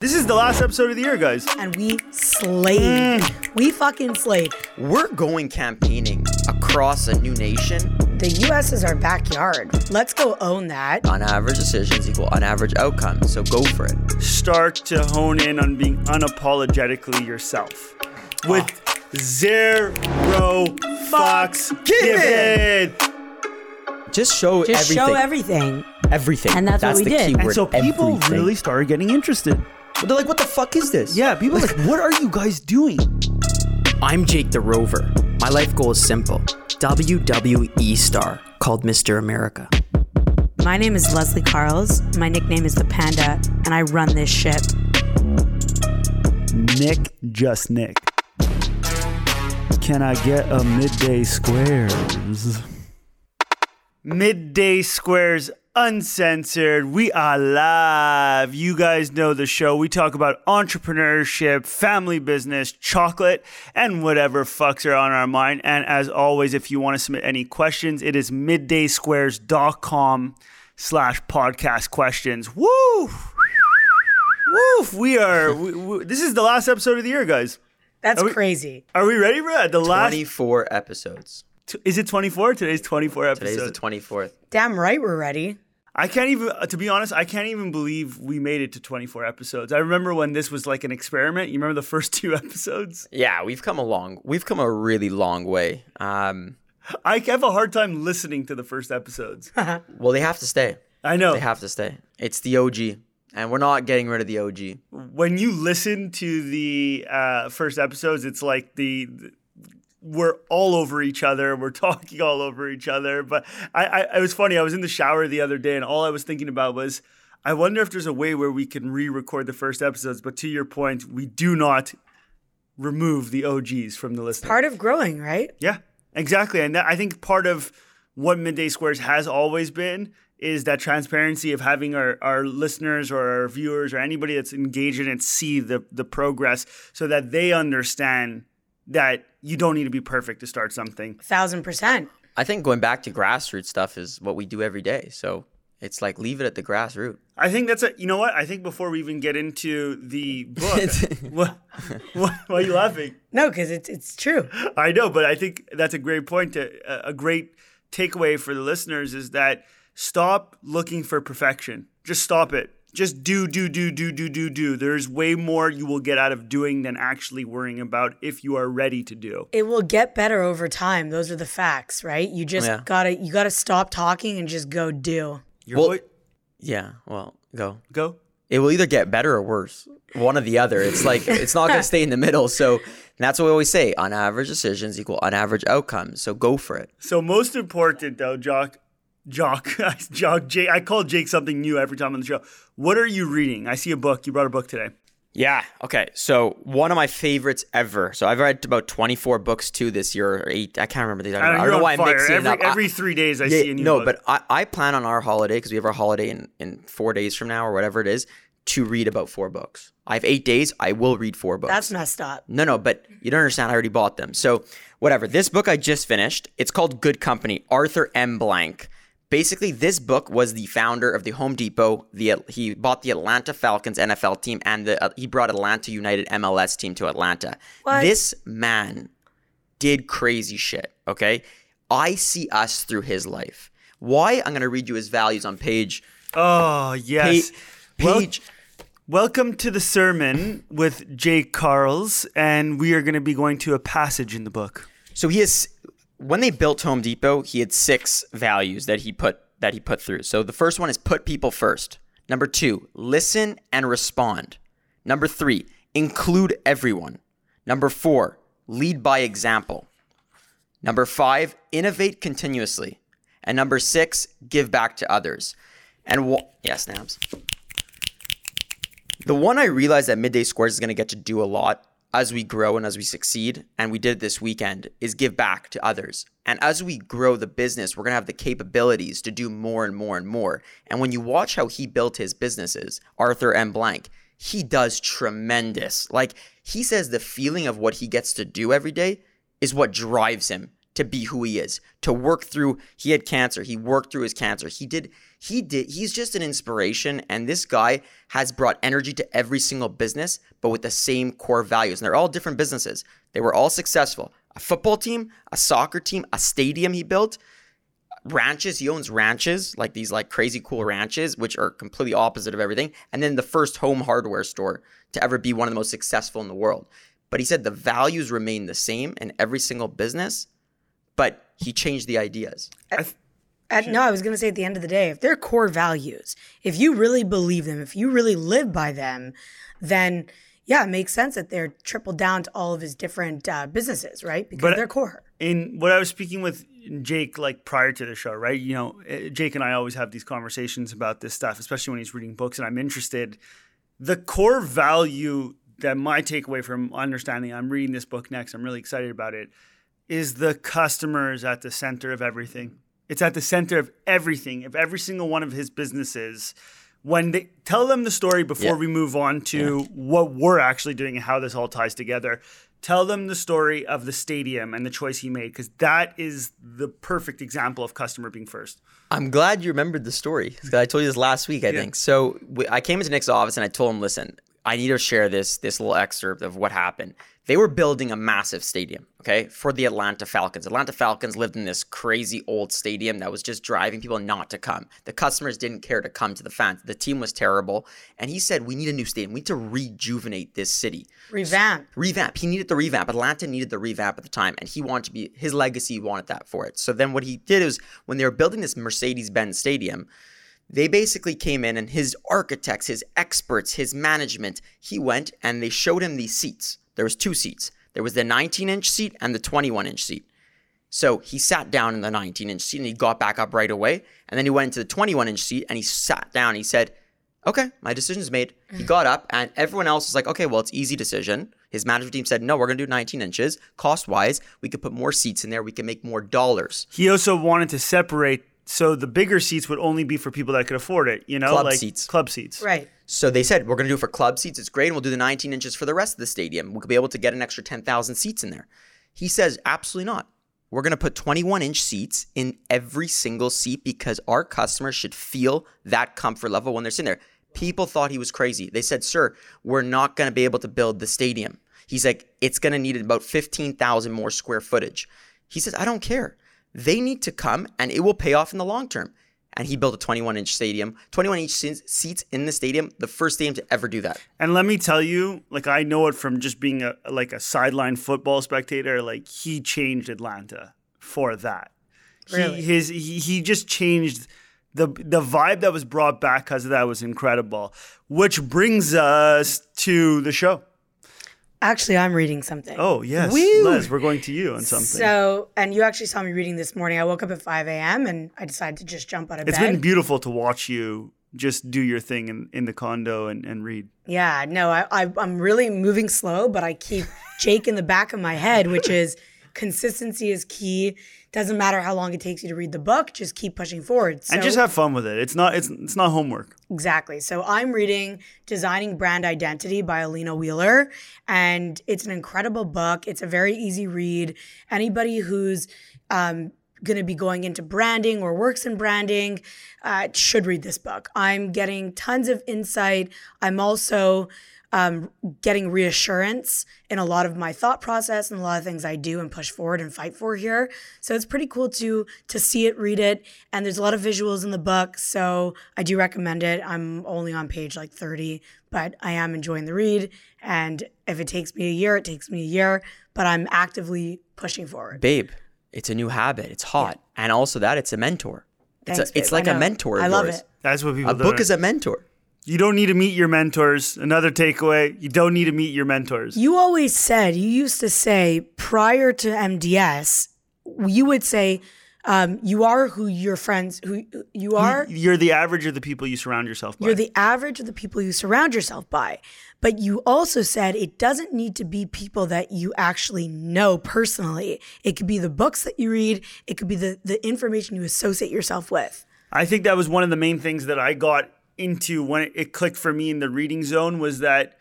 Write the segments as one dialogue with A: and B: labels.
A: This is the last episode of the year, guys.
B: and we slayed. Mm. We fucking slayed.
C: We're going campaigning across a new nation.
B: The US is our backyard. Let's go own that.
C: On average decisions equal on average outcomes. So go for it.
A: Start to hone in on being unapologetically yourself. With zero fucks given.
C: Just show
B: Just
C: everything.
B: show everything.
C: everything.
B: And that's what we
C: the
B: did.
C: key
B: And
A: And so people
C: everything.
A: really started getting interested.
C: They're like, what the fuck is this?
A: Yeah, people are like, what are you guys doing?
C: I'm Jake the Rover. My life goal is simple WWE star called Mr. America.
B: My name is Lezlie Karls. My nickname is the Panda, and I run this ship.
A: Nick, just Nick. Can I get a midday squares? Midday Squares Uncensored. We are live. You guys know the show. We talk about entrepreneurship, family business, chocolate, and whatever fucks are on our mind. And as always, if you want to submit any questions, it is middaysquares.com slash podcast questions. Woo! Woof! We are. We, we, this is the last episode of the year, guys.
B: That's
A: Are we-
B: crazy.
A: Are we ready, bro? The last.
C: 24 episodes.
A: T- Is it 24? Today's 24 episodes.
C: Today's the 24th.
B: Damn right we're ready.
A: I can't even, uh, to be honest, I can't even believe we made it to 24 episodes. I remember when this was like an experiment. You remember the first two episodes?
C: Yeah, we've come a long. We've come a really long way. Um,
A: I have a hard time listening to the first episodes.
C: well, they have to stay.
A: I know.
C: They have to stay. It's the OG, and we're not getting rid of the OG.
A: when you listen to the uh, first episodes, it's like the, the- we're all over each other. We're talking all over each other. But I, I, it was funny. I was in the shower the other day, and all I was thinking about was, I wonder if there's a way where we can re-record the first episodes. But to your point, we do not remove the OGs from the list.
B: Part of growing, right?
A: Yeah, exactly. And that, I think part of what Midday Squares has always been is that transparency of having our, our listeners or our viewers or anybody that's engaged in it see the, the progress so that they understand that you don't need to be perfect to start something.
B: thousand percent.
C: I think going back to grassroots stuff is what we do every day. So it's like leave it at the grassroots.
A: I think that's a, you know what? I think before we even get into the book, what, what, why are you laughing?
B: No, because it's it's true.
A: I know, but I think that's a great point. To, a- a great takeaway for the listeners is that stop looking for perfection. Just stop it. Just do, do, do, do, do, do, do. There's way more you will get out of doing than actually worrying about if you are ready to do.
B: It will get better over time. Those are the facts, right? You just
C: Yeah.
B: gotta you gotta stop talking and just go do.
A: Your
C: Well-
A: voi-
C: Yeah. Well, go.
A: go.
C: It will either get better or worse. One or the other. It's like it's not going to stay in the middle. So that's what we always say: on average decisions equal on average outcomes. So go for it.
A: So most important though, Jock, Jock, Jock, Jake. I call Jake something new every time on the show. What are you reading? I see a book. You brought a book today.
C: Yeah. Okay. So one of my favorites ever. So I've read about 24 books too this year or eight. I can't remember the exact
A: I don't,
C: I don't know why
A: on
C: I'm mixing
A: Every,
C: it up.
A: Every three days I
C: Yeah,
A: see a new book.
C: no,
A: book.
C: but I, I plan on our holiday because we have our holiday in, in four days from now or whatever it is to read about four books. I have eight days. I will read four books.
B: That's messed up.
C: No, no, but you don't understand. I already bought them. So, whatever. This book I just finished. It's called Good Company. Arthur M. Blank. Basically, this book was the founder of the Home Depot. The he bought the Atlanta Falcons NFL team, and the uh, he brought Atlanta United MLS team to Atlanta.
B: What?
C: This man did crazy shit. Okay, I see us through his life. Why? I'm gonna read you his values on page
A: oh yes.
C: pa-
A: Well-
C: page.
A: Welcome to the sermon with Jake Karls, and we are going to be going to a passage in the book.
C: So he has when they built Home Depot, he had six values that he put that he put through. So the first one is put people first. Number 2, listen and respond. Number 3, include everyone. Number 4, lead by example. Number 5, innovate continuously. And number 6, give back to others. And wh- yeah, snaps. The one I realized that Midday Squares is going to get to do a lot as we grow and as we succeed, and we did this weekend, is give back to others. And as we grow the business, we're to have the capabilities to do more and more and more. And when you watch how he built his businesses, Arthur M. Blank, he does tremendous. Like, he says the feeling of what he gets to do every day is what drives him to be who he is, to work through he had cancer, he worked through his cancer. He did he did he's just an inspiration and this guy has brought energy to every single business but with the same core values. And they're all different businesses. They were all successful. A football team, a soccer team, a stadium he built, ranches. He owns ranches, like these like crazy cool ranches, which are completely opposite of everything. And then the first home hardware store to ever be one of the most successful in the world. But he said the values remain the same in every single business, but he changed the ideas.
B: At, no, I was going to say at the end of the day, if they're core values, if you really believe them, if you really live by them, then yeah, it makes sense that they're tripled down to all of his different uh, businesses, right? Because
A: But-
B: they're core.
A: in what I was speaking with Jake like prior to the show, right? You know, eh, Jake and I always have these conversations about this stuff, especially when he's reading books and I'm interested. The core value that my takeaway from understanding, I'm reading this book next, I'm really excited about it, is the customers at the center of everything. It's at the center of everything, of every single one of his businesses. When they tell them the story before
C: Yeah.
A: we move on to what we're actually doing and how this all ties together, tell them the story of the stadium and the choice he made because that is the perfect example of customer being first.
C: I'm glad you remembered the story because I told you this last week, I think. So we, I came into Nick's office and I told him, "Listen, I need to share this this little excerpt of what happened. They were building a massive stadium, okay, for the Atlanta Falcons. Atlanta Falcons lived in this crazy old stadium that was just driving people not to come. The customers didn't care to come to the fans. The team was terrible, and he said, "We need a new stadium. We need to rejuvenate this city."
B: Revamp.
C: revamp. He needed the revamp. Atlanta needed the revamp at the time, and he wanted to be his legacy. Wanted that for it. So then, what he did is when they were building this Mercedes-Benz Stadium, they basically came in and his architects, his experts, his management, he went and they showed him these seats. There was two seats. There was the 19-inch seat and the 21-inch seat. So he sat down in the 19-inch seat and he got back up right away. And then he went into the 21-inch seat and he sat down. He said, okay, my decision's made. He got up, and everyone else was like, okay, well, it's easy decision. His management team said, no, we're going to do 19 inches. Cost wise, we could put more seats in there. We can make more dollars.
A: He also wanted to separate so the bigger seats would only be for people that could afford it, you know,
C: Club
A: like
C: seats.
A: club seats.
B: Right.
C: So they said, we're going to do it for club seats. It's great. And we'll do the 19 inches for the rest of the stadium. We could be able to get an extra 10,000 seats in there. He says, absolutely not. We're going to put 21 inch seats in every single seat because our customers should feel that comfort level when they're sitting there. People thought he was crazy. They said, sir, we're not going to be able to build the stadium. He's like, it's going to need about 15,000 more square footage. He says, I don't care. They need to come and it will pay off in the long term. And he built a 21 inch stadium, 21 inch seats in the stadium, the first stadium to ever do that.
A: And let me tell you, like I know it from just being a like a sideline football spectator. Like he changed Atlanta for that.
B: Really?
A: He, his he, he just changed the the vibe that was brought back because of that was incredible. Which brings us to the show.
B: Actually, I'm reading something.
A: Oh yes,
B: Woo!
A: Les, we're going to you on something.
B: So, and you actually saw me reading this morning. I woke up at 5 a.m. and I decided to just jump out of
A: it's
B: bed.
A: been beautiful to watch you just do your thing in, in the condo and, and read.
B: Yeah, no, I, I I'm really moving slow, but I keep Jake in the back of my head, which is consistency is key. Doesn't matter how long it takes you to read the book, just keep pushing forward. So,
A: and just have fun with it. It's not it's it's not homework.
B: exactly. So I'm reading Designing Brand Identity by Alina Wheeler, and it's an incredible book. It's a very easy read. Anybody who's um, going to be going into branding or works in branding uh, should read this book. I'm getting tons of insight. I'm also um, getting reassurance in a lot of my thought process and a lot of things I do and push forward and fight for here. So it's pretty cool to to see it, read it, and there's a lot of visuals in the book. So I do recommend it. I'm only on page like 30, but I am enjoying the read. And if it takes me a year, it takes me a year. But I'm actively pushing forward.
C: Babe, it's a new habit. It's hot. And also that it's a mentor.
B: Thanks,
C: it's a, it's like a mentor.
B: I love
C: yours.
B: it.
A: That's what people
C: A
A: don't
C: book is a mentor.
A: You don't need to meet your mentors. Another takeaway: you don't need to meet your mentors.
B: You always said, you used to say prior to MDS, you would say, um, you are who your friends, who you are.
A: You're the average of the people you surround yourself by.
B: You're the average of the people you surround yourself by. But you also said it doesn't need to be people that you actually know personally. It could be the books that you read, it could be the, the information you associate yourself with.
A: I think that was one of the main things that I got into when it, it clicked for me in the reading zone was that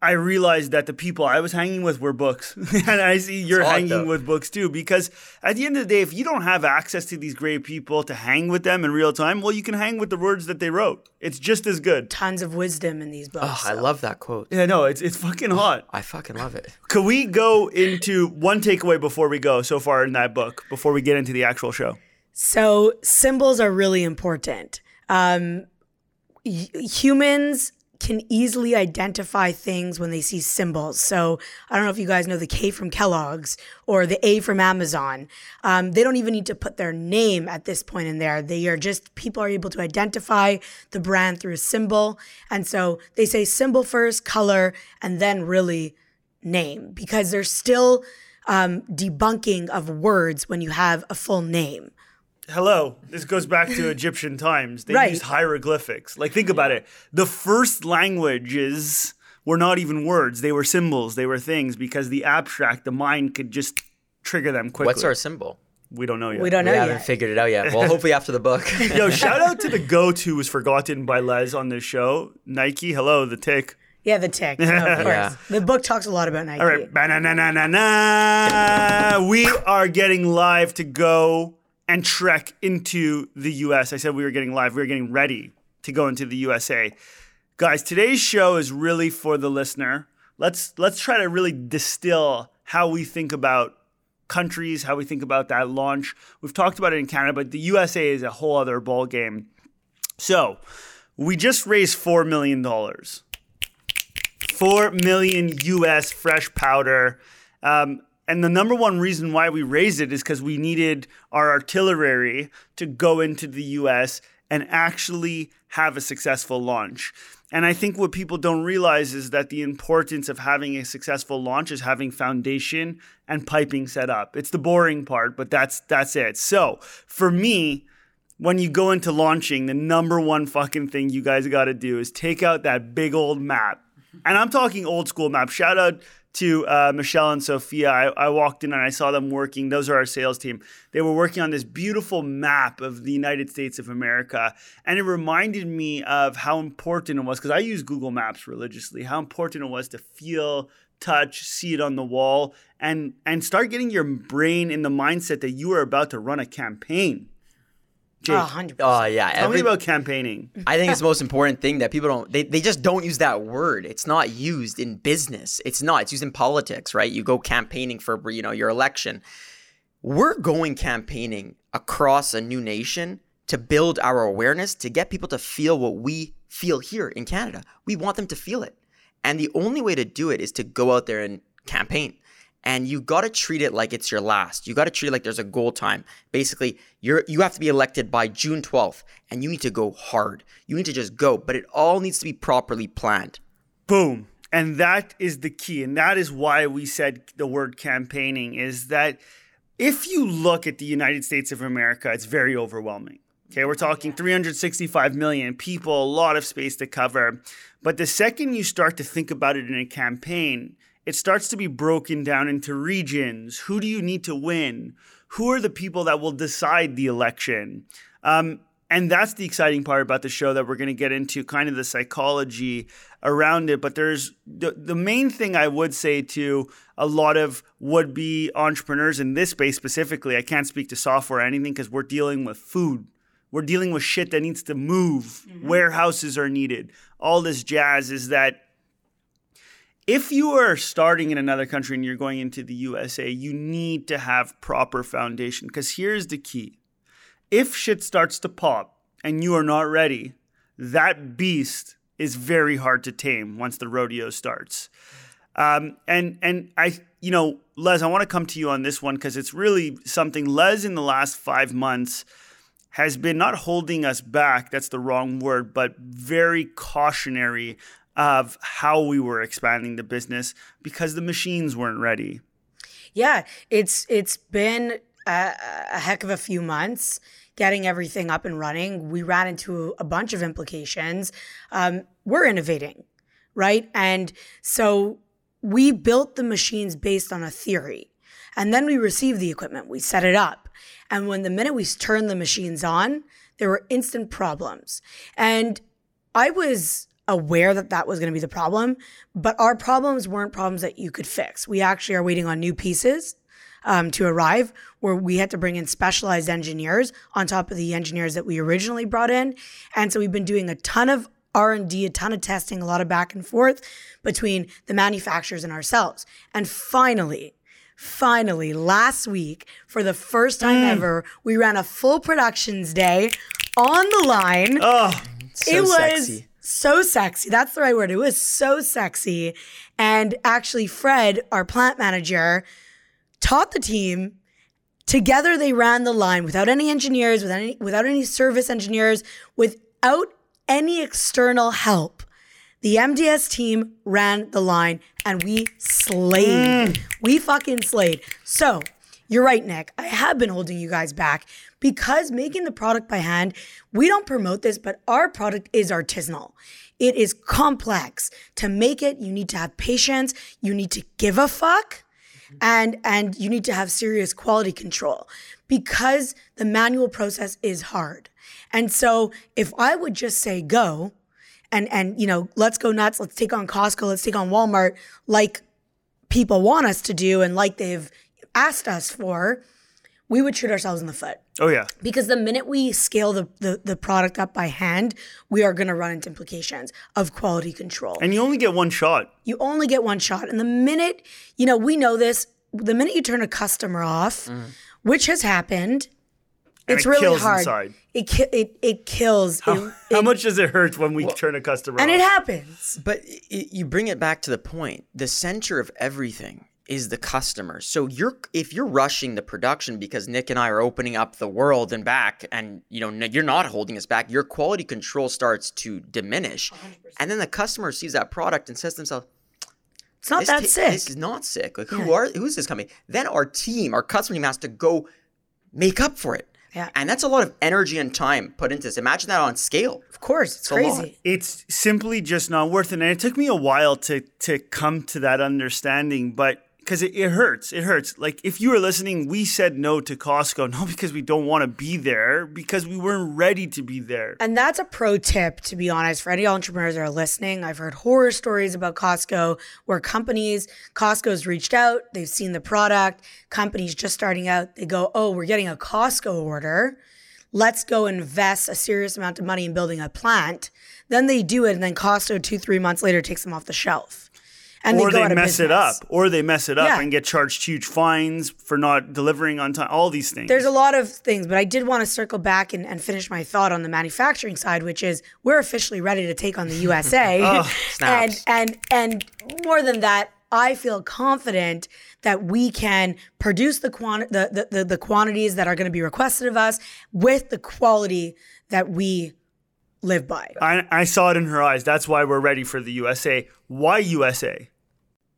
A: I realized that the people I was hanging with were books. and I see you're
C: odd,
A: hanging
C: though.
A: with books too. Because at the end of the day, if you don't have access to these great people to hang with them in real time, well, you can hang with the words that they wrote. It's just as good.
B: Tons of wisdom in these books.
C: Oh, I love that quote.
A: Yeah, no, it's it's fucking hot.
C: I fucking love it.
A: Could we go into one takeaway before we go so far in that book, before we get into the actual show?
B: So symbols are really important. Um, y- humans can easily identify things when they see symbols. So I don't know if you guys know the K from Kellogg's or the A from Amazon. Um, they don't even need to put their name at this point in there. They are just people are able to identify the brand through a symbol, and so they say symbol first, color, and then really name because there's still um, debunking of words when you have a full name.
A: Hello. This goes back to Egyptian times. They
B: Right.
A: used hieroglyphics. Like, think about it. The first languages were not even words, they were symbols, they were things because the abstract, the mind could just trigger them quickly.
C: What's our symbol?
A: We don't know yet.
B: We don't know
C: we haven't
B: yet.
C: figured it out yet. Well, hopefully after the book.
A: Yo, shout out to the goat who was forgotten by Les on this show. Nike, hello, the tick.
B: Yeah, the tick. No, of course.
C: Yeah.
B: The book talks a lot about Nike.
A: All right. Ba-na-na-na-na-na. We are getting live to go and trek into the US. I said we were getting live. We were getting ready to go into the USA. Guys, today's show is really for the listener. Let's let's try to really distill how we think about countries, how we think about that launch. We've talked about it in Canada, but the USA is a whole other ball game. So, we just raised 4 million dollars. 4 million US fresh powder. Um, and the number one reason why we raised it is because we needed our artillery to go into the US and actually have a successful launch. And I think what people don't realize is that the importance of having a successful launch is having foundation and piping set up. It's the boring part, but that's that's it. So for me, when you go into launching, the number one fucking thing you guys got to do is take out that big old map. And I'm talking old school map. Shout out to uh, Michelle and Sophia. I, I walked in and I saw them working. Those are our sales team. They were working on this beautiful map of the United States of America. And it reminded me of how important it was, because I use Google Maps religiously, how important it was to feel, touch, see it on the wall, and, and start getting your brain in the mindset that you are about to run a campaign. Jake,
B: Oh, 100%.
C: Oh yeah.
A: Tell
C: every-
A: me about campaigning.
C: I think it's the most important thing that people don't they, they just don't use that word. It's not used in business. It's not. It's used in politics, right? You go campaigning for you know your election. We're going campaigning across a new nation to build our awareness to get people to feel what we feel here in Canada. We want them to feel it. And the only way to do it is to go out there and campaign. And you got to treat it like it's your last. You got to treat it like there's a goal time. Basically, you're you have to be elected by June 12th and you need to go hard. You need to just go, but it all needs to be properly planned.
A: Boom. And that is the key. And that is why we said the word campaigning is that if you look at the United States of America, it's very overwhelming. Okay, we're talking 365 million people, a lot of space to cover. But the second you start to think about it in a campaign, it starts to be broken down into regions. Who do you need to win? Who are the people that will decide the election? Um, and that's the exciting part about the show that we're going to get into kind of the psychology around it. But there's the, the main thing I would say to a lot of would be entrepreneurs in this space specifically. I can't speak to software or anything because we're dealing with food. We're dealing with shit that needs to move. Warehouses are needed. All this jazz is that if you are starting in another country and you're going into the USA, you need to have proper foundation because here's the key. If shit starts to pop and you are not ready, that beast is very hard to tame once the rodeo starts. Um, and and I, you know, Les, I want to come to you on this one because it's really something. Les, in the last five months, has been not holding us back. That's the wrong word, but very cautionary of how we were expanding the business because the machines weren't ready.
B: Yeah, it's it's been a, a heck of a few months getting everything up and running. We ran into a bunch of implications. Um, we're innovating, right? And so we built the machines based on a theory. And then we received the equipment, we set it up. And when the minute we turned the machines on, there were instant problems. And I was aware that that was going to be the problem, but our problems weren't problems that you could fix. We actually are waiting on new pieces um, to arrive where we had to bring in specialized engineers on top of the engineers that we originally brought in. And so we've been doing a ton of R&D, a ton of testing, a lot of back and forth between the manufacturers and ourselves. And finally, finally, last week, for the first time
A: Mm.
B: ever, we ran a full productions day on the line.
A: Oh,
C: So
B: it was
C: sexy.
B: So sexy. That's the right word. It was so sexy. And actually, Fred, our plant manager, taught the team. Together, they ran the line without any engineers, without any, without any service engineers, without any external help. The MDS team ran the line and we slayed. Mm. We fucking slayed. So, you're right, Nick. I have been holding you guys back because making the product by hand, we don't promote this, but our product is artisanal. It is complex. To make it, you need to have patience, you need to give a fuck, and and you need to have serious quality control because the manual process is hard. And so, if I would just say go, and and you know let's go nuts let's take on costco let's take on walmart like people want us to do and like they've asked us for we would shoot ourselves in the foot
A: oh yeah.
B: because the minute we scale the, the, the product up by hand we are going to run into implications of quality control
A: And you only get one shot.
B: you only get one shot and the minute you know we know this the minute you turn a customer off mm-hmm. which has happened it's
A: it
B: really
A: kills
B: hard
A: inside.
B: it ki- it it kills it,
A: How
B: it-
A: much does it hurt when we turn a customer
B: and
A: off?
B: it happens
C: But i you bring it back to the point. The center of everything is the customer. So you're if you're rushing the production because Nick and I are opening up the world and back, and you know you're not holding us back, your quality control starts to diminish, and then the customer sees that product and says to themselves,
B: it's not that
C: ta-
B: sick
C: This is not sick. Like who are who's this company? Then our team, our customer team has to go make up for it.
B: Yeah.
C: And that's a lot of energy and time put into this. Imagine that on scale.
B: Of course, it's
C: a lot.
B: crazy.
A: it's simply just not worth it. And it took me a while to to come to that understanding, but because it, it hurts, it hurts. Like if you were listening, we said no to Costco, not because we don't want to be there, because we weren't ready to be there.
B: And that's a pro tip, to be honest, for any entrepreneurs that are listening. I've heard horror stories about Costco where companies, Costco's reached out, they've seen the product, companies just starting out, they go, oh, we're getting a Costco order. Let's go invest a serious amount of money in building a plant. Then they do it, and then Costco, two, three months later, takes them off the shelf. And
A: or they
B: of
A: mess it up, or they mess it up
B: Yeah.
A: and get charged huge fines for not delivering on time. All these things.
B: There's a lot of things, but I did want to circle back and, and finish my thought on the manufacturing side, which is we're officially ready to take on the USA. Oh, and
C: snaps.
B: and and more than that, I feel confident that we can produce the, quanti- the, the, the, the quantities that are going to be requested of us with the quality that we live by.
A: I, I saw it in her eyes. That's why we're ready for the USA. Why USA?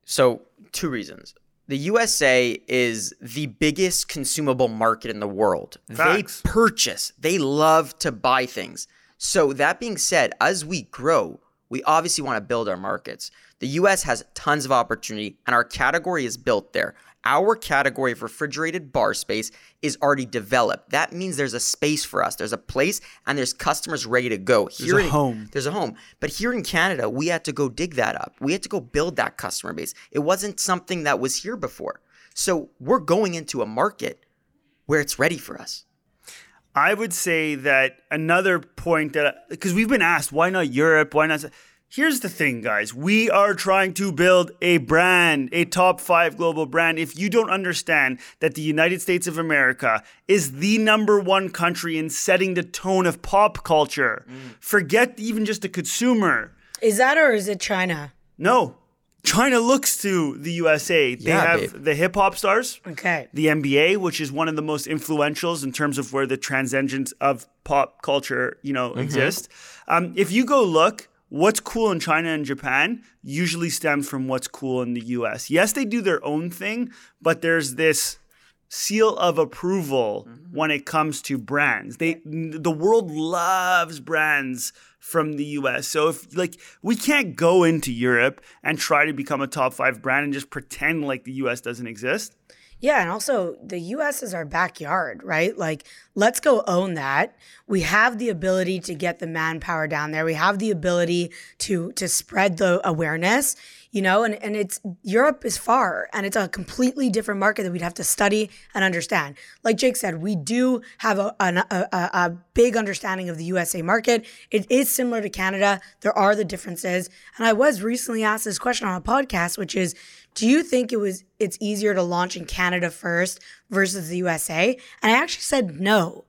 C: So, two reasons. The USA is the biggest consumable market in the world.
A: Facts.
C: They purchase, they love to buy things. So, that being said, as we grow, we obviously want to build our markets. The US has tons of opportunity, and our category is built there. Our category of refrigerated bar space is already developed. That means there's a space for us. There's a place and there's customers ready to go. Here there's
A: a
C: in-
A: home.
C: There's a home. But here in Canada, we had to go dig that up. We had to go build that customer base. It wasn't something that was here before. So we're going into a market where it's ready for us.
A: I would say that another point that because we've been asked why not Europe, why not? Here's the thing, guys. We are trying to build a brand, a top five global brand. If you don't understand that the United States of America is the number one country in setting the tone of pop culture, forget even just the consumer.
B: Is that or is it China?
A: No, China looks to the USA. They
C: Yeah,
A: have
C: babe.
A: the hip hop stars
B: Okay.
A: the NBA, which is one of the most influentials in terms of where the transcendence of pop culture, you know, exist. Um, if you go look, what's cool in China and Japan usually stems from what's cool in the US. Yes, they do their own thing, but there's this seal of approval mm-hmm. when it comes to brands. They the world loves brands from the US. So if like we can't go into Europe and try to become a top 5 brand and just pretend like the US doesn't exist.
B: Yeah, and also the US is our backyard, right? Like, let's go own that. We have the ability to get the manpower down there. We have the ability to to spread the awareness, you know, and, and it's Europe is far and it's a completely different market that we'd have to study and understand. Like Jake said, we do have a, a, a, a big understanding of the USA market. It is similar to Canada. There are the differences. And I was recently asked this question on a podcast, which is do you think it was it's easier to launch in Canada first versus the USA? And I actually said no.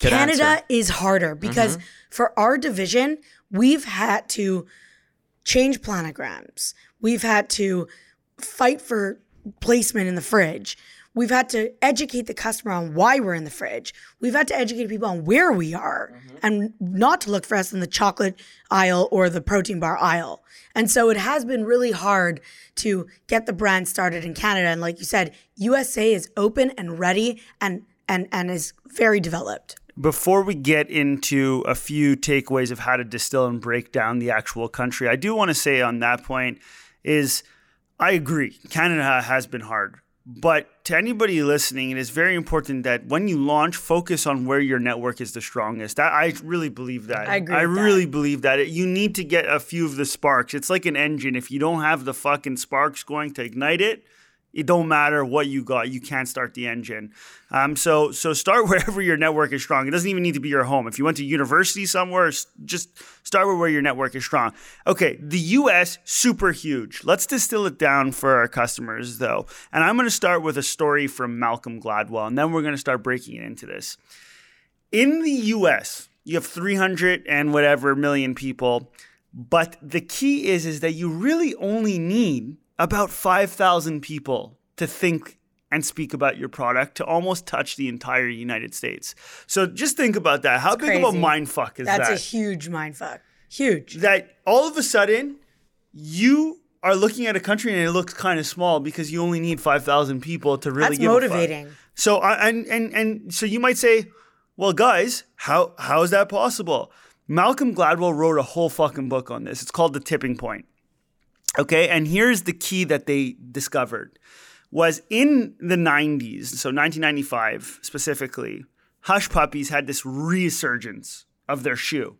C: Good
B: Canada
C: answer.
B: is harder because mm-hmm. for our division, we've had to change planograms. We've had to fight for placement in the fridge. We've had to educate the customer on why we're in the fridge. We've had to educate people on where we are mm-hmm. and not to look for us in the chocolate aisle or the protein bar aisle. And so it has been really hard to get the brand started in Canada. And like you said, USA is open and ready and and and is very developed.
A: Before we get into a few takeaways of how to distill and break down the actual country, I do want to say on that point is I agree. Canada has been hard. But to anybody listening, it is very important that when you launch, focus on where your network is the strongest. I, I really believe that.
B: I agree
A: I
B: with that.
A: really believe that. You need to get a few of the sparks. It's like an engine. If you don't have the fucking sparks going to ignite it, it don't matter what you got. You can't start the engine. Um, so so start wherever your network is strong. It doesn't even need to be your home. If you went to university somewhere, just start with where your network is strong. Okay, the U.S. super huge. Let's distill it down for our customers though, and I'm going to start with a story from Malcolm Gladwell, and then we're going to start breaking it into this. In the U.S., you have 300 and whatever million people, but the key is is that you really only need about 5,000 people to think and speak about your product to almost touch the entire United States. So just think about that. How big of a mind fuck is
B: That's
A: that?
B: That's a huge mind fuck. Huge.
A: that all of a sudden you are looking at a country and it looks kind of small because you only need 5,000 people to really
B: That's
A: give
B: motivating.
A: So I and and and so you might say, well, guys, how how is that possible? Malcolm Gladwell wrote a whole fucking book on this. It's called The Tipping Point. Okay, and here's the key that they discovered was in the 90s, so 1995 specifically, Hush Puppies had this resurgence of their shoe.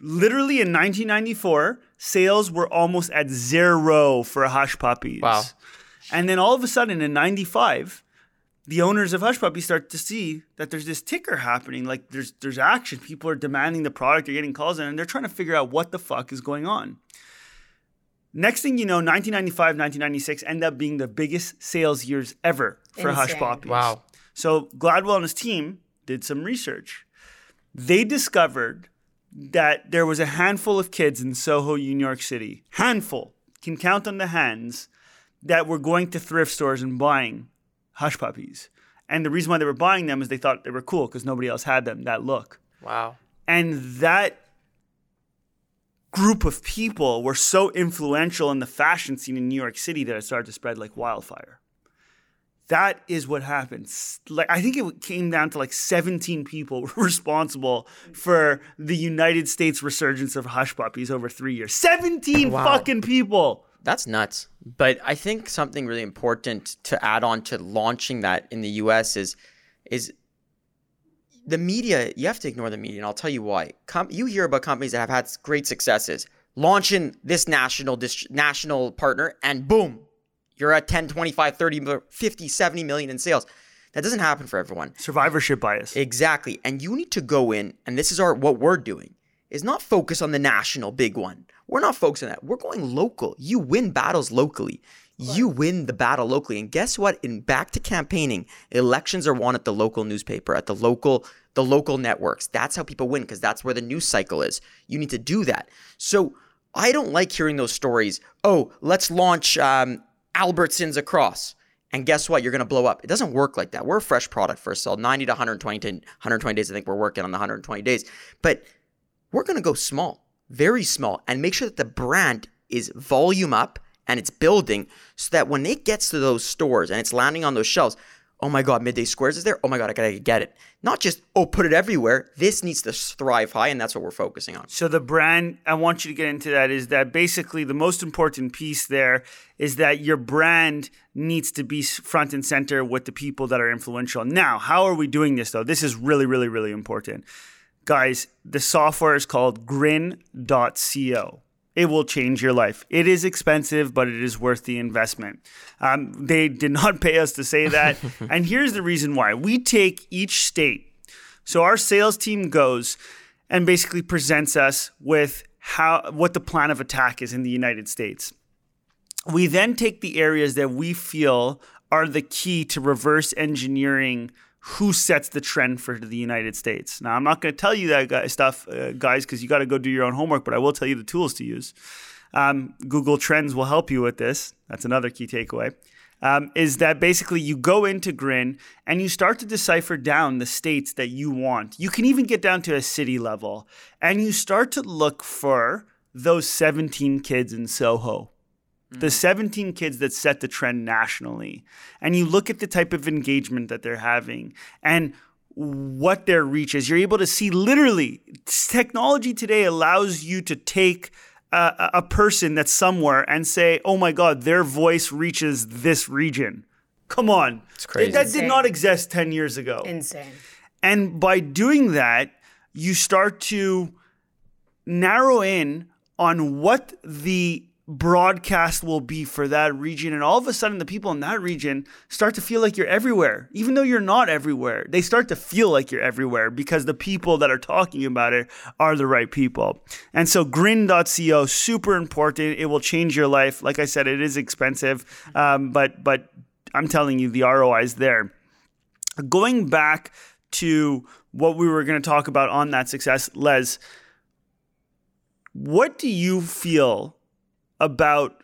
A: Literally in 1994, sales were almost at zero for Hush Puppies.
C: Wow.
A: And then all of a sudden in 95, the owners of Hush Puppies start to see that there's this ticker happening. Like there's there's action. People are demanding the product. They're getting calls in, and they're trying to figure out what the fuck is going on. Next thing you know, 1995, 1996 end up being the biggest sales years ever for Hush
B: Insane.
A: Puppies.
C: Wow.
A: So Gladwell and his team did some research. They discovered that there was a handful of kids in Soho, New York City, handful, can count on the hands, that were going to thrift stores and buying hush puppies. And the reason why they were buying them is they thought they were cool because nobody else had them, that look.
C: Wow.
A: And that group of people were so influential in the fashion scene in New York City that it started to spread like wildfire. That is what happened. Like I think it came down to like 17 people were responsible for the United States resurgence of hush puppies over 3 years. 17
C: Wow.
A: fucking people.
C: That's nuts. But I think something really important to add on to launching that in the US is is the media, you have to ignore the media, and I'll tell you why. Com- you hear about companies that have had great successes, launching this national dist- national partner, and boom, you're at 10, 25, 30, 50, 70 million in sales. That doesn't happen for everyone.
A: Survivorship bias.
C: Exactly. And you need to go in, and this is our what we're doing, is not focus on the national big one. We're not focusing on that. We're going local. You win battles locally. You win the battle locally. And guess what? In back to campaigning, elections are won at the local newspaper, at the local the local networks. That's how people win because that's where the news cycle is. You need to do that. So I don't like hearing those stories. Oh, let's launch um, Albertsons across. And guess what? You're going to blow up. It doesn't work like that. We're a fresh product first of all. 90 to 120 to 120 days. I think we're working on the 120 days. But we're going to go small, very small, and make sure that the brand is volume up and it's building so that when it gets to those stores and it's landing on those shelves, oh my god, midday squares is there. Oh my god, I gotta get it. Not just oh, put it everywhere. This needs to thrive high, and that's what we're focusing on.
A: So the brand, I want you to get into that. Is that basically the most important piece there? Is that your brand needs to be front and center with the people that are influential. Now, how are we doing this though? This is really, really, really important, guys. The software is called Grin.co it will change your life. It is expensive, but it is worth the investment. Um, they did not pay us to say that. and here's the reason why we take each state. So our sales team goes and basically presents us with how what the plan of attack is in the United States. We then take the areas that we feel are the key to reverse engineering who sets the trend for the United States. Now, I'm not going to tell you that guy, stuff, uh, guys, because you got to go do your own homework, but I will tell you the tools to use. Um, Google Trends will help you with this. That's another key takeaway. Um, is that basically you go into Grin and you start to decipher down the states that you want. You can even get down to a city level and you start to look for those 17 kids in Soho the mm. 17 kids that set the trend nationally, and you look at the type of engagement that they're having and what their reach is, you're able to see literally technology today allows you to take a, a person that's somewhere and say, oh my God, their voice reaches this region. Come on.
C: It's crazy.
A: That did not exist 10 years ago.
B: Insane.
A: And by doing that, you start to narrow in on what the broadcast will be for that region. And all of a sudden, the people in that region start to feel like you're everywhere, even though you're not everywhere. They start to feel like you're everywhere because the people that are talking about it are the right people. And so, grin.co, super important. It will change your life. Like I said, it is expensive, um, but, but I'm telling you, the ROI is there. Going back to what we were going to talk about on that success, Les, what do you feel about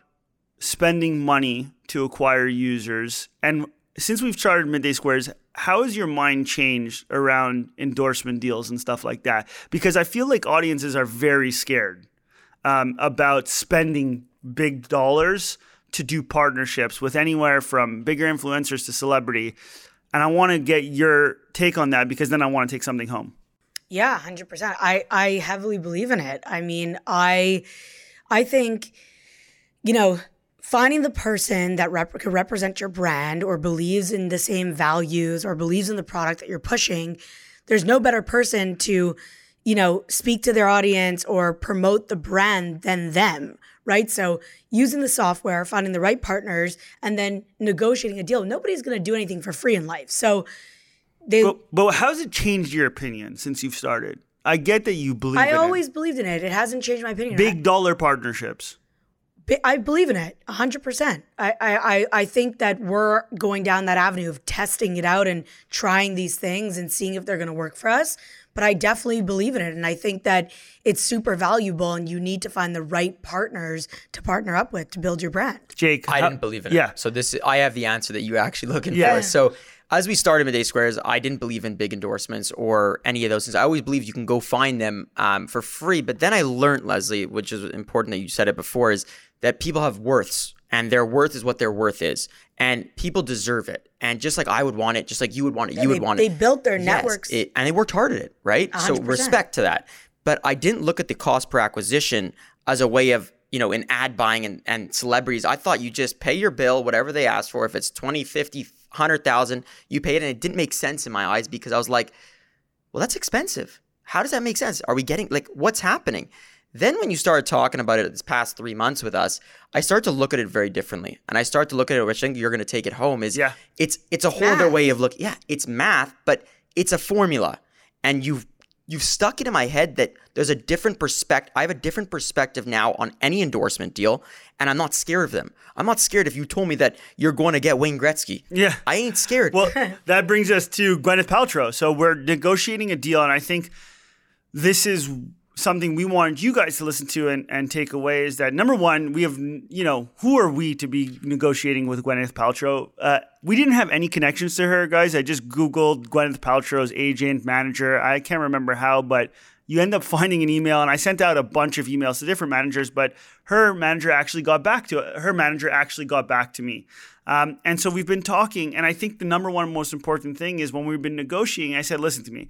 A: spending money to acquire users. And since we've charted Midday Squares, how has your mind changed around endorsement deals and stuff like that? Because I feel like audiences are very scared um, about spending big dollars to do partnerships with anywhere from bigger influencers to celebrity. And I want to get your take on that because then I want to take something home.
B: Yeah, 100%. I, I heavily believe in it. I mean, I I think – you know, finding the person that rep- could represent your brand or believes in the same values or believes in the product that you're pushing, there's no better person to, you know, speak to their audience or promote the brand than them, right? So using the software, finding the right partners, and then negotiating a deal. Nobody's going to do anything for free in life. So they.
A: But, but how's it changed your opinion since you've started? I get that you believe.
B: I always it. believed in it. It hasn't changed my opinion.
A: Big dollar partnerships.
B: I believe in it 100%. I, I, I think that we're going down that avenue of testing it out and trying these things and seeing if they're going to work for us. But I definitely believe in it. And I think that it's super valuable and you need to find the right partners to partner up with to build your brand.
A: Jake,
C: I
A: how,
C: didn't believe in
A: yeah.
C: it. Yeah. So this, I have the answer that you are actually looking
A: yeah.
C: for. So as we started Midday Squares, I didn't believe in big endorsements or any of those things. I always believe you can go find them um, for free. But then I learned, Leslie, which is important that you said it before, is that people have worths and their worth is what their worth is. And people deserve it. And just like I would want it, just like you would want it,
B: yeah,
C: you
B: they,
C: would want
B: they
C: it.
B: They built their
C: yes,
B: networks.
C: It, and they worked hard at it, right?
B: 100%.
C: So respect to that. But I didn't look at the cost per acquisition as a way of, you know, in ad buying and, and celebrities. I thought you just pay your bill, whatever they ask for. If it's 20, 50, 100,000, you paid. And it didn't make sense in my eyes because I was like, well, that's expensive. How does that make sense? Are we getting, like, what's happening? Then when you started talking about it this past three months with us, I start to look at it very differently. And I start to look at it, which I think you're gonna take it home, is
A: yeah.
C: it's it's a whole other way of looking. Yeah, it's math, but it's a formula. And you've you've stuck it in my head that there's a different perspective. I have a different perspective now on any endorsement deal, and I'm not scared of them. I'm not scared if you told me that you're going to get Wayne Gretzky.
A: Yeah.
C: I ain't scared.
A: Well, that brings us to Gwyneth Paltrow. So we're negotiating a deal, and I think this is something we wanted you guys to listen to and, and take away is that number one, we have, you know, who are we to be negotiating with Gwyneth Paltrow? Uh, we didn't have any connections to her, guys. I just Googled Gwyneth Paltrow's agent, manager. I can't remember how, but you end up finding an email and I sent out a bunch of emails to different managers, but her manager actually got back to her manager actually got back to me. Um, and so we've been talking, and I think the number one most important thing is when we've been negotiating, I said, listen to me.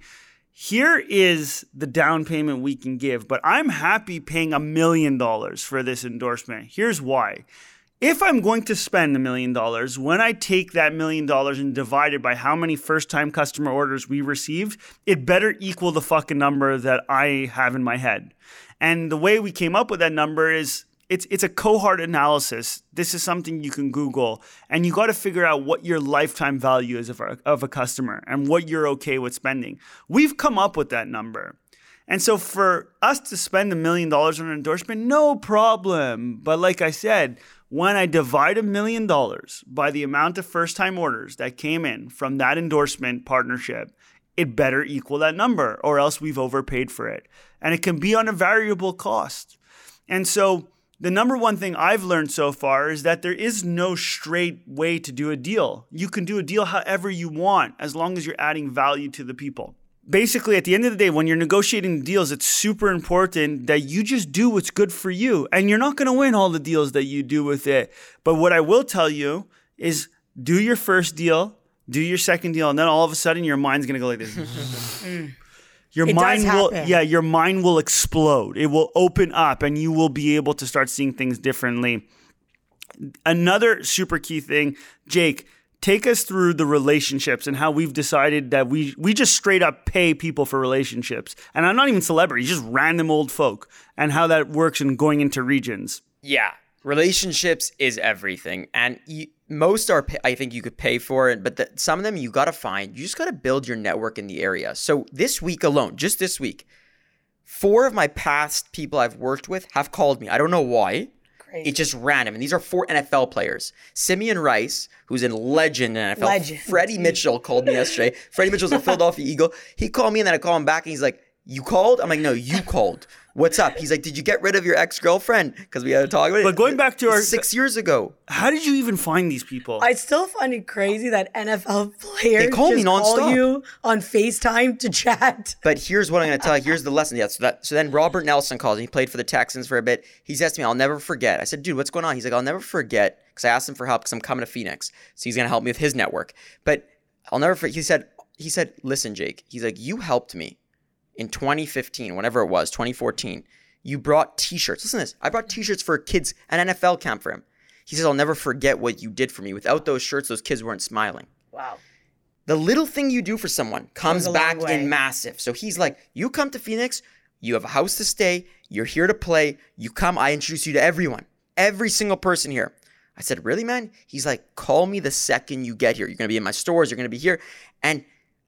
A: Here is the down payment we can give, but I'm happy paying a million dollars for this endorsement. Here's why. If I'm going to spend a million dollars, when I take that million dollars and divide it by how many first time customer orders we received, it better equal the fucking number that I have in my head. And the way we came up with that number is it's it's a cohort analysis. This is something you can Google, and you got to figure out what your lifetime value is of a, of a customer and what you're okay with spending. We've come up with that number. And so for us to spend a million dollars on an endorsement, no problem. But like I said, when I divide a million dollars by the amount of first time orders that came in from that endorsement partnership, it better equal that number or else we've overpaid for it. And it can be on a variable cost. And so the number one thing I've learned so far is that there is no straight way to do a deal. You can do a deal however you want as long as you're adding value to the people. Basically at the end of the day when you're negotiating deals it's super important that you just do what's good for you and you're not going to win all the deals that you do with it. But what i will tell you is do your first deal do your second deal and then all of a sudden your mind's going to go like this mm. Your
B: It
A: mind
B: does
A: will yeah your mind will explode it will open up and you will be able to start seeing things differently another super key thing, Jake, take us through the relationships and how we've decided that we we just straight up pay people for relationships. And I'm not even celebrities, just random old folk and how that works in going into regions.
C: Yeah, relationships is everything, and you, most are. I think you could pay for it, but the, some of them you gotta find. You just gotta build your network in the area. So this week alone, just this week, four of my past people I've worked with have called me. I don't know why.
B: Crazy.
C: It's just random, and these are four NFL players. Simeon Rice, who's in legend in NFL.
B: Legend.
C: Freddie Mitchell called me yesterday. Freddie Mitchell's a Philadelphia Eagle. He called me, and then I call him back, and he's like, "You called?" I'm like, "No, you called." What's up? He's like, "Did you get rid of your ex girlfriend?" Because we had to talk about it.
A: But going back to our-
C: six years ago,
A: How did you even find these people?
B: I still find it crazy that NFL players
C: call me
B: just call
C: nonstop.
B: you on FaceTime to chat.
C: But here's what I'm going to tell you. Here's the lesson. Yeah. So that so then Robert Nelson calls. And he played for the Texans for a bit. He's asked me, "I'll never forget." I said, "Dude, what's going on?" He's like, "I'll never forget," because I asked him for help because I'm coming to Phoenix. So he's going to help me with his network. But I'll never forget. He said, "He said, listen, Jake. He's like, you helped me in 2015, whenever it was, 2014. You brought T-shirts. Listen to this. I brought T-shirts for kids an NFL camp for him. He says, I'll never forget what you did for me. Without those shirts, those kids weren't smiling."
B: Wow.
C: the little thing you do for someone comes back in massive. So he's like, you come to Phoenix, you have a house to stay, you're here to play, you come, I introduce you to everyone, every single person here. I said, really, man? He's like, call me the second you get here. You're gonna be in my stores, you're gonna be here. And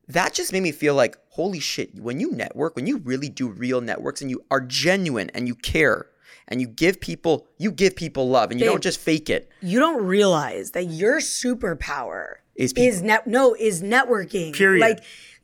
C: that just made me feel like, holy shit, when you network, when you really do real networks and you are genuine and you care and you give people, you give people love and you
B: Babe.
C: don't just fake it.
B: You don't realize that your superpower
C: Is people.
B: is net no is networking.
A: Period.
B: Like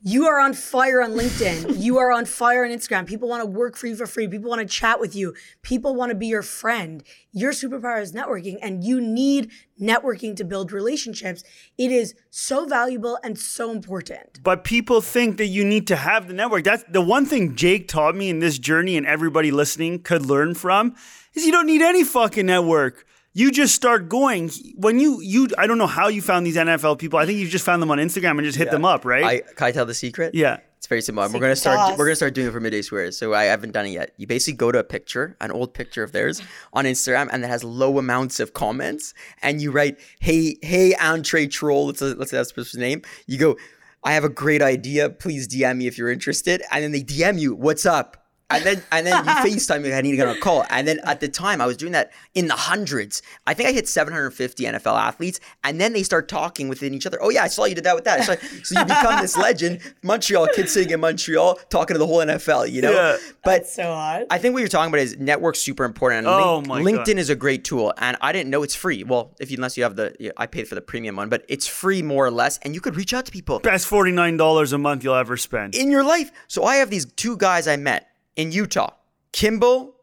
B: you are on fire on LinkedIn. you are on fire on Instagram. People want to work for you for free. People want to chat with you. People want to be your friend. Your superpower is networking, and you need networking to build relationships. It is so valuable and so important.
A: but people think that you need to have the network. That's the one thing Jake taught me in this journey and everybody listening could learn from is you don't need any fucking network. You just start going. When you you I don't know how you found these NFL people. I think you just found them on Instagram and just hit them up, right?
C: I, can I tell the secret?
A: yeah.
C: It's very simple. we're gonna start.
B: sauce.
C: We're gonna start doing it for midday squares. So I haven't done it yet. You basically go to a picture, an old picture of theirs on Instagram, and that has low amounts of comments, and you write, "Hey, hey, Entree Troll." Let's let's say that's the person's name. You go, "I have a great idea. Please DM me if you're interested." And then they DM you, "What's up?" And then and then you FaceTime me. I need to get on a call. And then at the time, I was doing that in the hundreds. I think I hit 750 NFL athletes, and then they start talking within each other. Oh yeah, I saw you did that with that. So, so you become this legend, Montreal kid sitting in Montreal talking to the whole NFL. You know,
A: Yeah.
C: but
B: So hot.
C: I think what you're talking about is network's super important. And
A: Oh
C: Link-
A: my
C: LinkedIn
A: God.
C: is a great tool, and I didn't know it's free. Well, if you unless you have the, yeah, I paid for the premium one, but it's free more or less, and you could reach out to people
A: Best forty nine dollars a month you'll ever spend.
C: in your life. So I have these two guys I met in Utah, Kimball,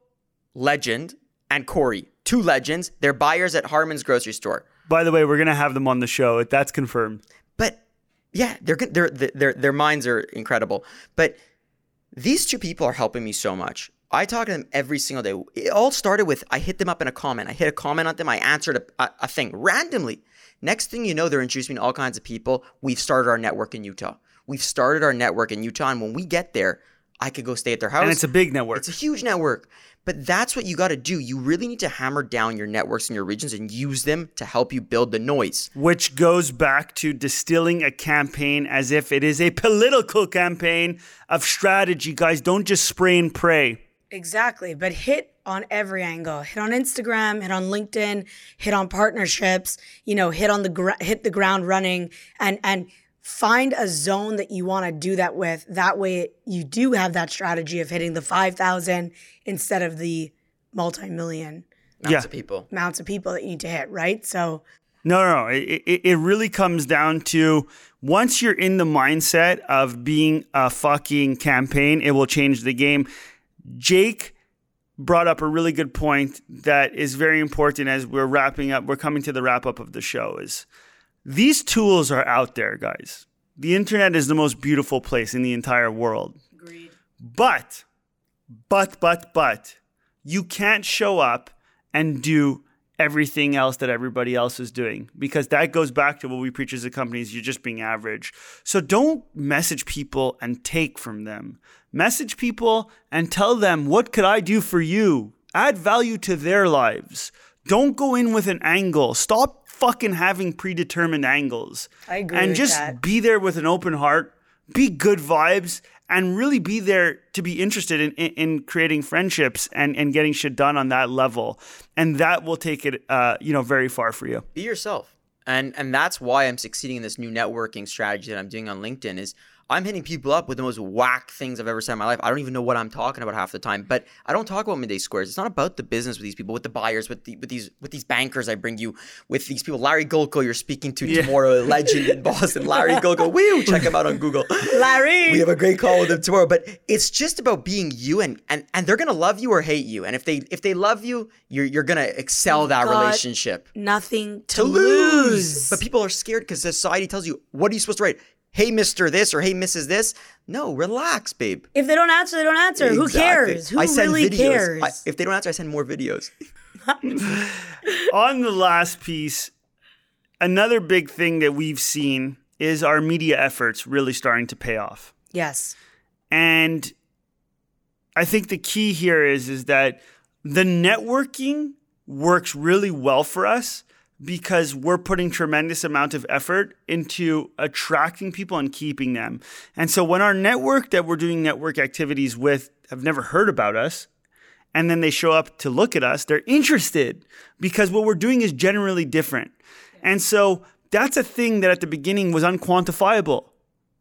C: legend, and Corey, two legends. They're buyers at Harmon's grocery store.
A: By the way, we're gonna have them on the show. That's confirmed.
C: But yeah, they're good. Their their their minds are incredible. But These two people are helping me so much. I talk to them every single day. It all started with I hit them up in a comment. I hit a comment on them. I answered a, a, a thing randomly. Next thing you know, they're introducing me to all kinds of people. We've started our network in Utah. We've started our network in Utah. And when we get there, I could go stay at their house.
A: And it's a big network.
C: It's a huge network. But that's what you got to do. You really need to hammer down your networks and your regions and use them to help you build the noise.
A: Which goes back to distilling a campaign as if it is a political campaign of strategy. Guys, don't just spray and pray.
B: Exactly. But hit on every angle. Hit on Instagram, hit on LinkedIn, hit on partnerships, you know, hit on the gr- hit the ground running and and find a zone that you want to do that with. That way you do have that strategy of hitting the 5,000 instead of the multi-million
C: Amounts
A: Yeah.
C: of people.
B: amounts of people that you need to hit, right? So
A: No, no, no. It, it, it really comes down to once you're in the mindset of being a fucking campaign, it will change the game. Jake brought up a really good point that is very important as we're wrapping up. We're coming to the wrap up of the show. Is these tools are out there, guys. The internet is the most beautiful place in the entire world.
B: agreed.
A: But, but, but, but, you can't show up and do everything else that everybody else is doing because that goes back to what we preach as a company is you're just being average. So don't message people and take from them. Message people and tell them, what could I do for you? Add value to their lives. Don't go in with an angle. Stop fucking having predetermined angles.
B: I agree
A: And
B: with
A: just
B: that.
A: be there with an open heart, be good vibes, and really be there to be interested in, in, in creating friendships and, and getting shit done on that level. And that will take it, uh, you know, very far for you.
C: be yourself and and that's why i'm succeeding in this new networking strategy that i'm doing on linkedin is i'm hitting people up with the most whack things i've ever said in my life i don't even know what i'm talking about half the time but i don't talk about midday squares it's not about the business with these people with the buyers with the with these with these bankers i bring you with these people larry golko you're speaking to tomorrow a legend in boston larry golko woo check him out on google
B: Larry.
C: we have a great call with him tomorrow but it's just about being you and and and they're gonna love you or hate you and if they if they love you you're you're gonna excel that relationship
B: Nothing to,
C: to
B: lose.
C: lose. But people are scared because society tells you, what are you supposed to write? Hey, Mr. This or hey, Mrs. This. No, relax, babe.
B: If they don't answer, they don't answer. Who cares? Who
C: I send
B: really
C: videos.
B: cares?
C: I- if they don't answer, I send more videos.
A: on the last piece, another big thing that we've seen is our media efforts really starting to pay off.
B: yes.
A: And I think the key here is is that the networking works really well for us because we're putting tremendous amount of effort into attracting people and keeping them. And so when our network that we're doing network activities with have never heard about us, and then they show up to look at us, they're interested because what we're doing is generally different. And so that's a thing that at the beginning was unquantifiable.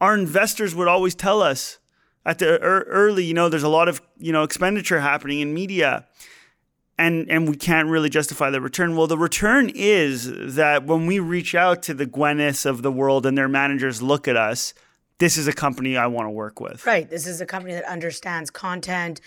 A: Our investors would always tell us at the early, you know, there's a lot of, you know, expenditure happening in media and and we can't really justify the return. Well, the return is that when we reach out to the Gwyneths of the world and their managers look at us, this is a company I want to work with.
B: Right. This is a company that understands content,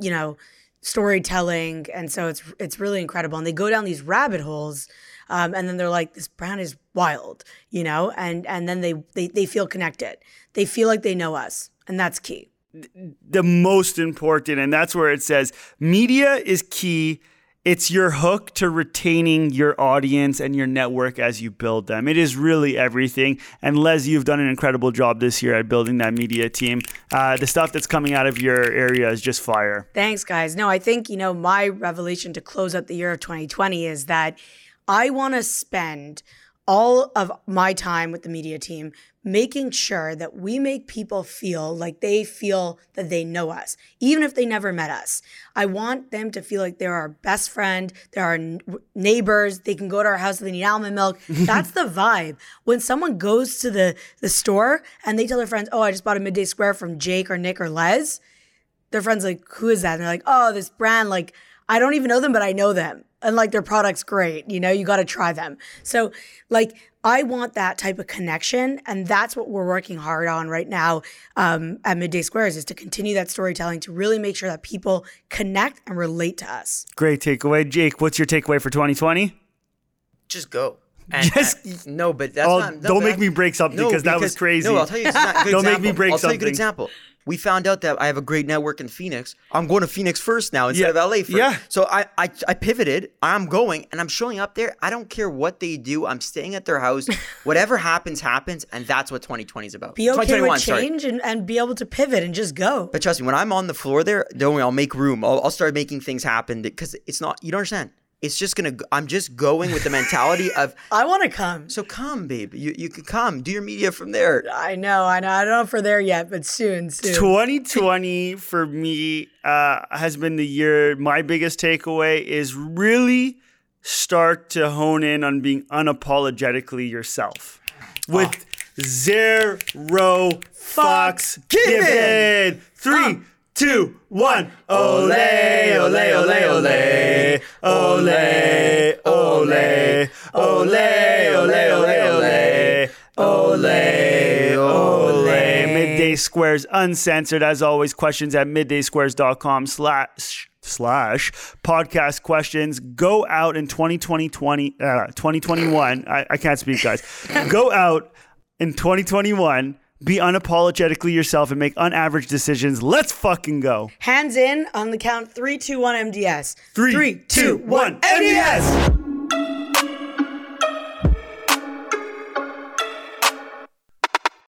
B: you know, storytelling, and so it's it's really incredible. And they go down these rabbit holes, um, and then they're like, "This brand is wild," you know, and and then they they they feel connected. They feel like they know us, and that's key.
A: The most important, and that's where it says media is key. It's your hook to retaining your audience and your network as you build them. It is really everything. And Les, you've done an incredible job this year at building that media team. Uh, the stuff that's coming out of your area is just fire.
B: Thanks, guys. No, I think, you know, my revelation to close out the year of 2020 is that I want to spend all of my time with the media team making sure that we make people feel like they feel that they know us, even if they never met us. I want them to feel like they're our best friend, they're our n- neighbors, they can go to our house if they need almond milk. That's the vibe. When someone goes to the, the store and they tell their friends, oh, I just bought a midday square from Jake or Nick or Les, their friends like, who is that? And they're like, oh, this brand, like, I don't even know them, but I know them. And like their product's great. You know, you got to try them. So, like, I want that type of connection. And that's what we're working hard on right now um, at Midday Squares is to continue that storytelling to really make sure that people connect and relate to us.
A: Great takeaway. Jake, what's your takeaway for 2020?
C: Just go. And,
A: Just-
C: and- no, but that's
A: Oh,
C: not. no,
A: don't
C: but
A: make
C: that-
A: me break something because that was crazy.
C: No, I'll tell you. It's not good
A: Don't make me
C: example.
A: break
C: I'll tell you a good example. We found out that I have a great network in Phoenix. I'm going to Phoenix first now instead
A: Yeah.
C: of LA first.
A: Yeah.
C: So I, I I pivoted. I'm going and I'm showing up there. I don't care what they do. I'm staying at their house. Whatever happens, happens, and that's what 2020 is about.
B: Be okay
C: 2021,
B: with change and, and be able to pivot and just go.
C: But trust me, when I'm on the floor there, don't worry, I'll make room. I'll, I'll start making things happen because it's not. You don't understand. It's just gonna. I'm just going with the mentality of.
B: I want to come.
C: So come, babe. You you can come. Do your media from there.
B: I know, I know. I don't know if we're there yet, but soon, soon.
A: 2020 for me uh, has been the year. My biggest takeaway is really start to hone in on being unapologetically yourself with zero fucks
C: given.
A: given. Three, two, one. Ole, ole, ole, ole. Ole, ole, ole, ole, ole, ole. Ole, ole. Midday Squares uncensored. As always, questions at middaysquares.com slash slash podcast questions go out in 2020 20, uh, 2021 I, I can't speak guys go out in 2021 be unapologetically yourself and make unaverage decisions. Let's fucking go.
B: Hands in on the count three, two, one, MDS.
A: Three, two, one, MDS.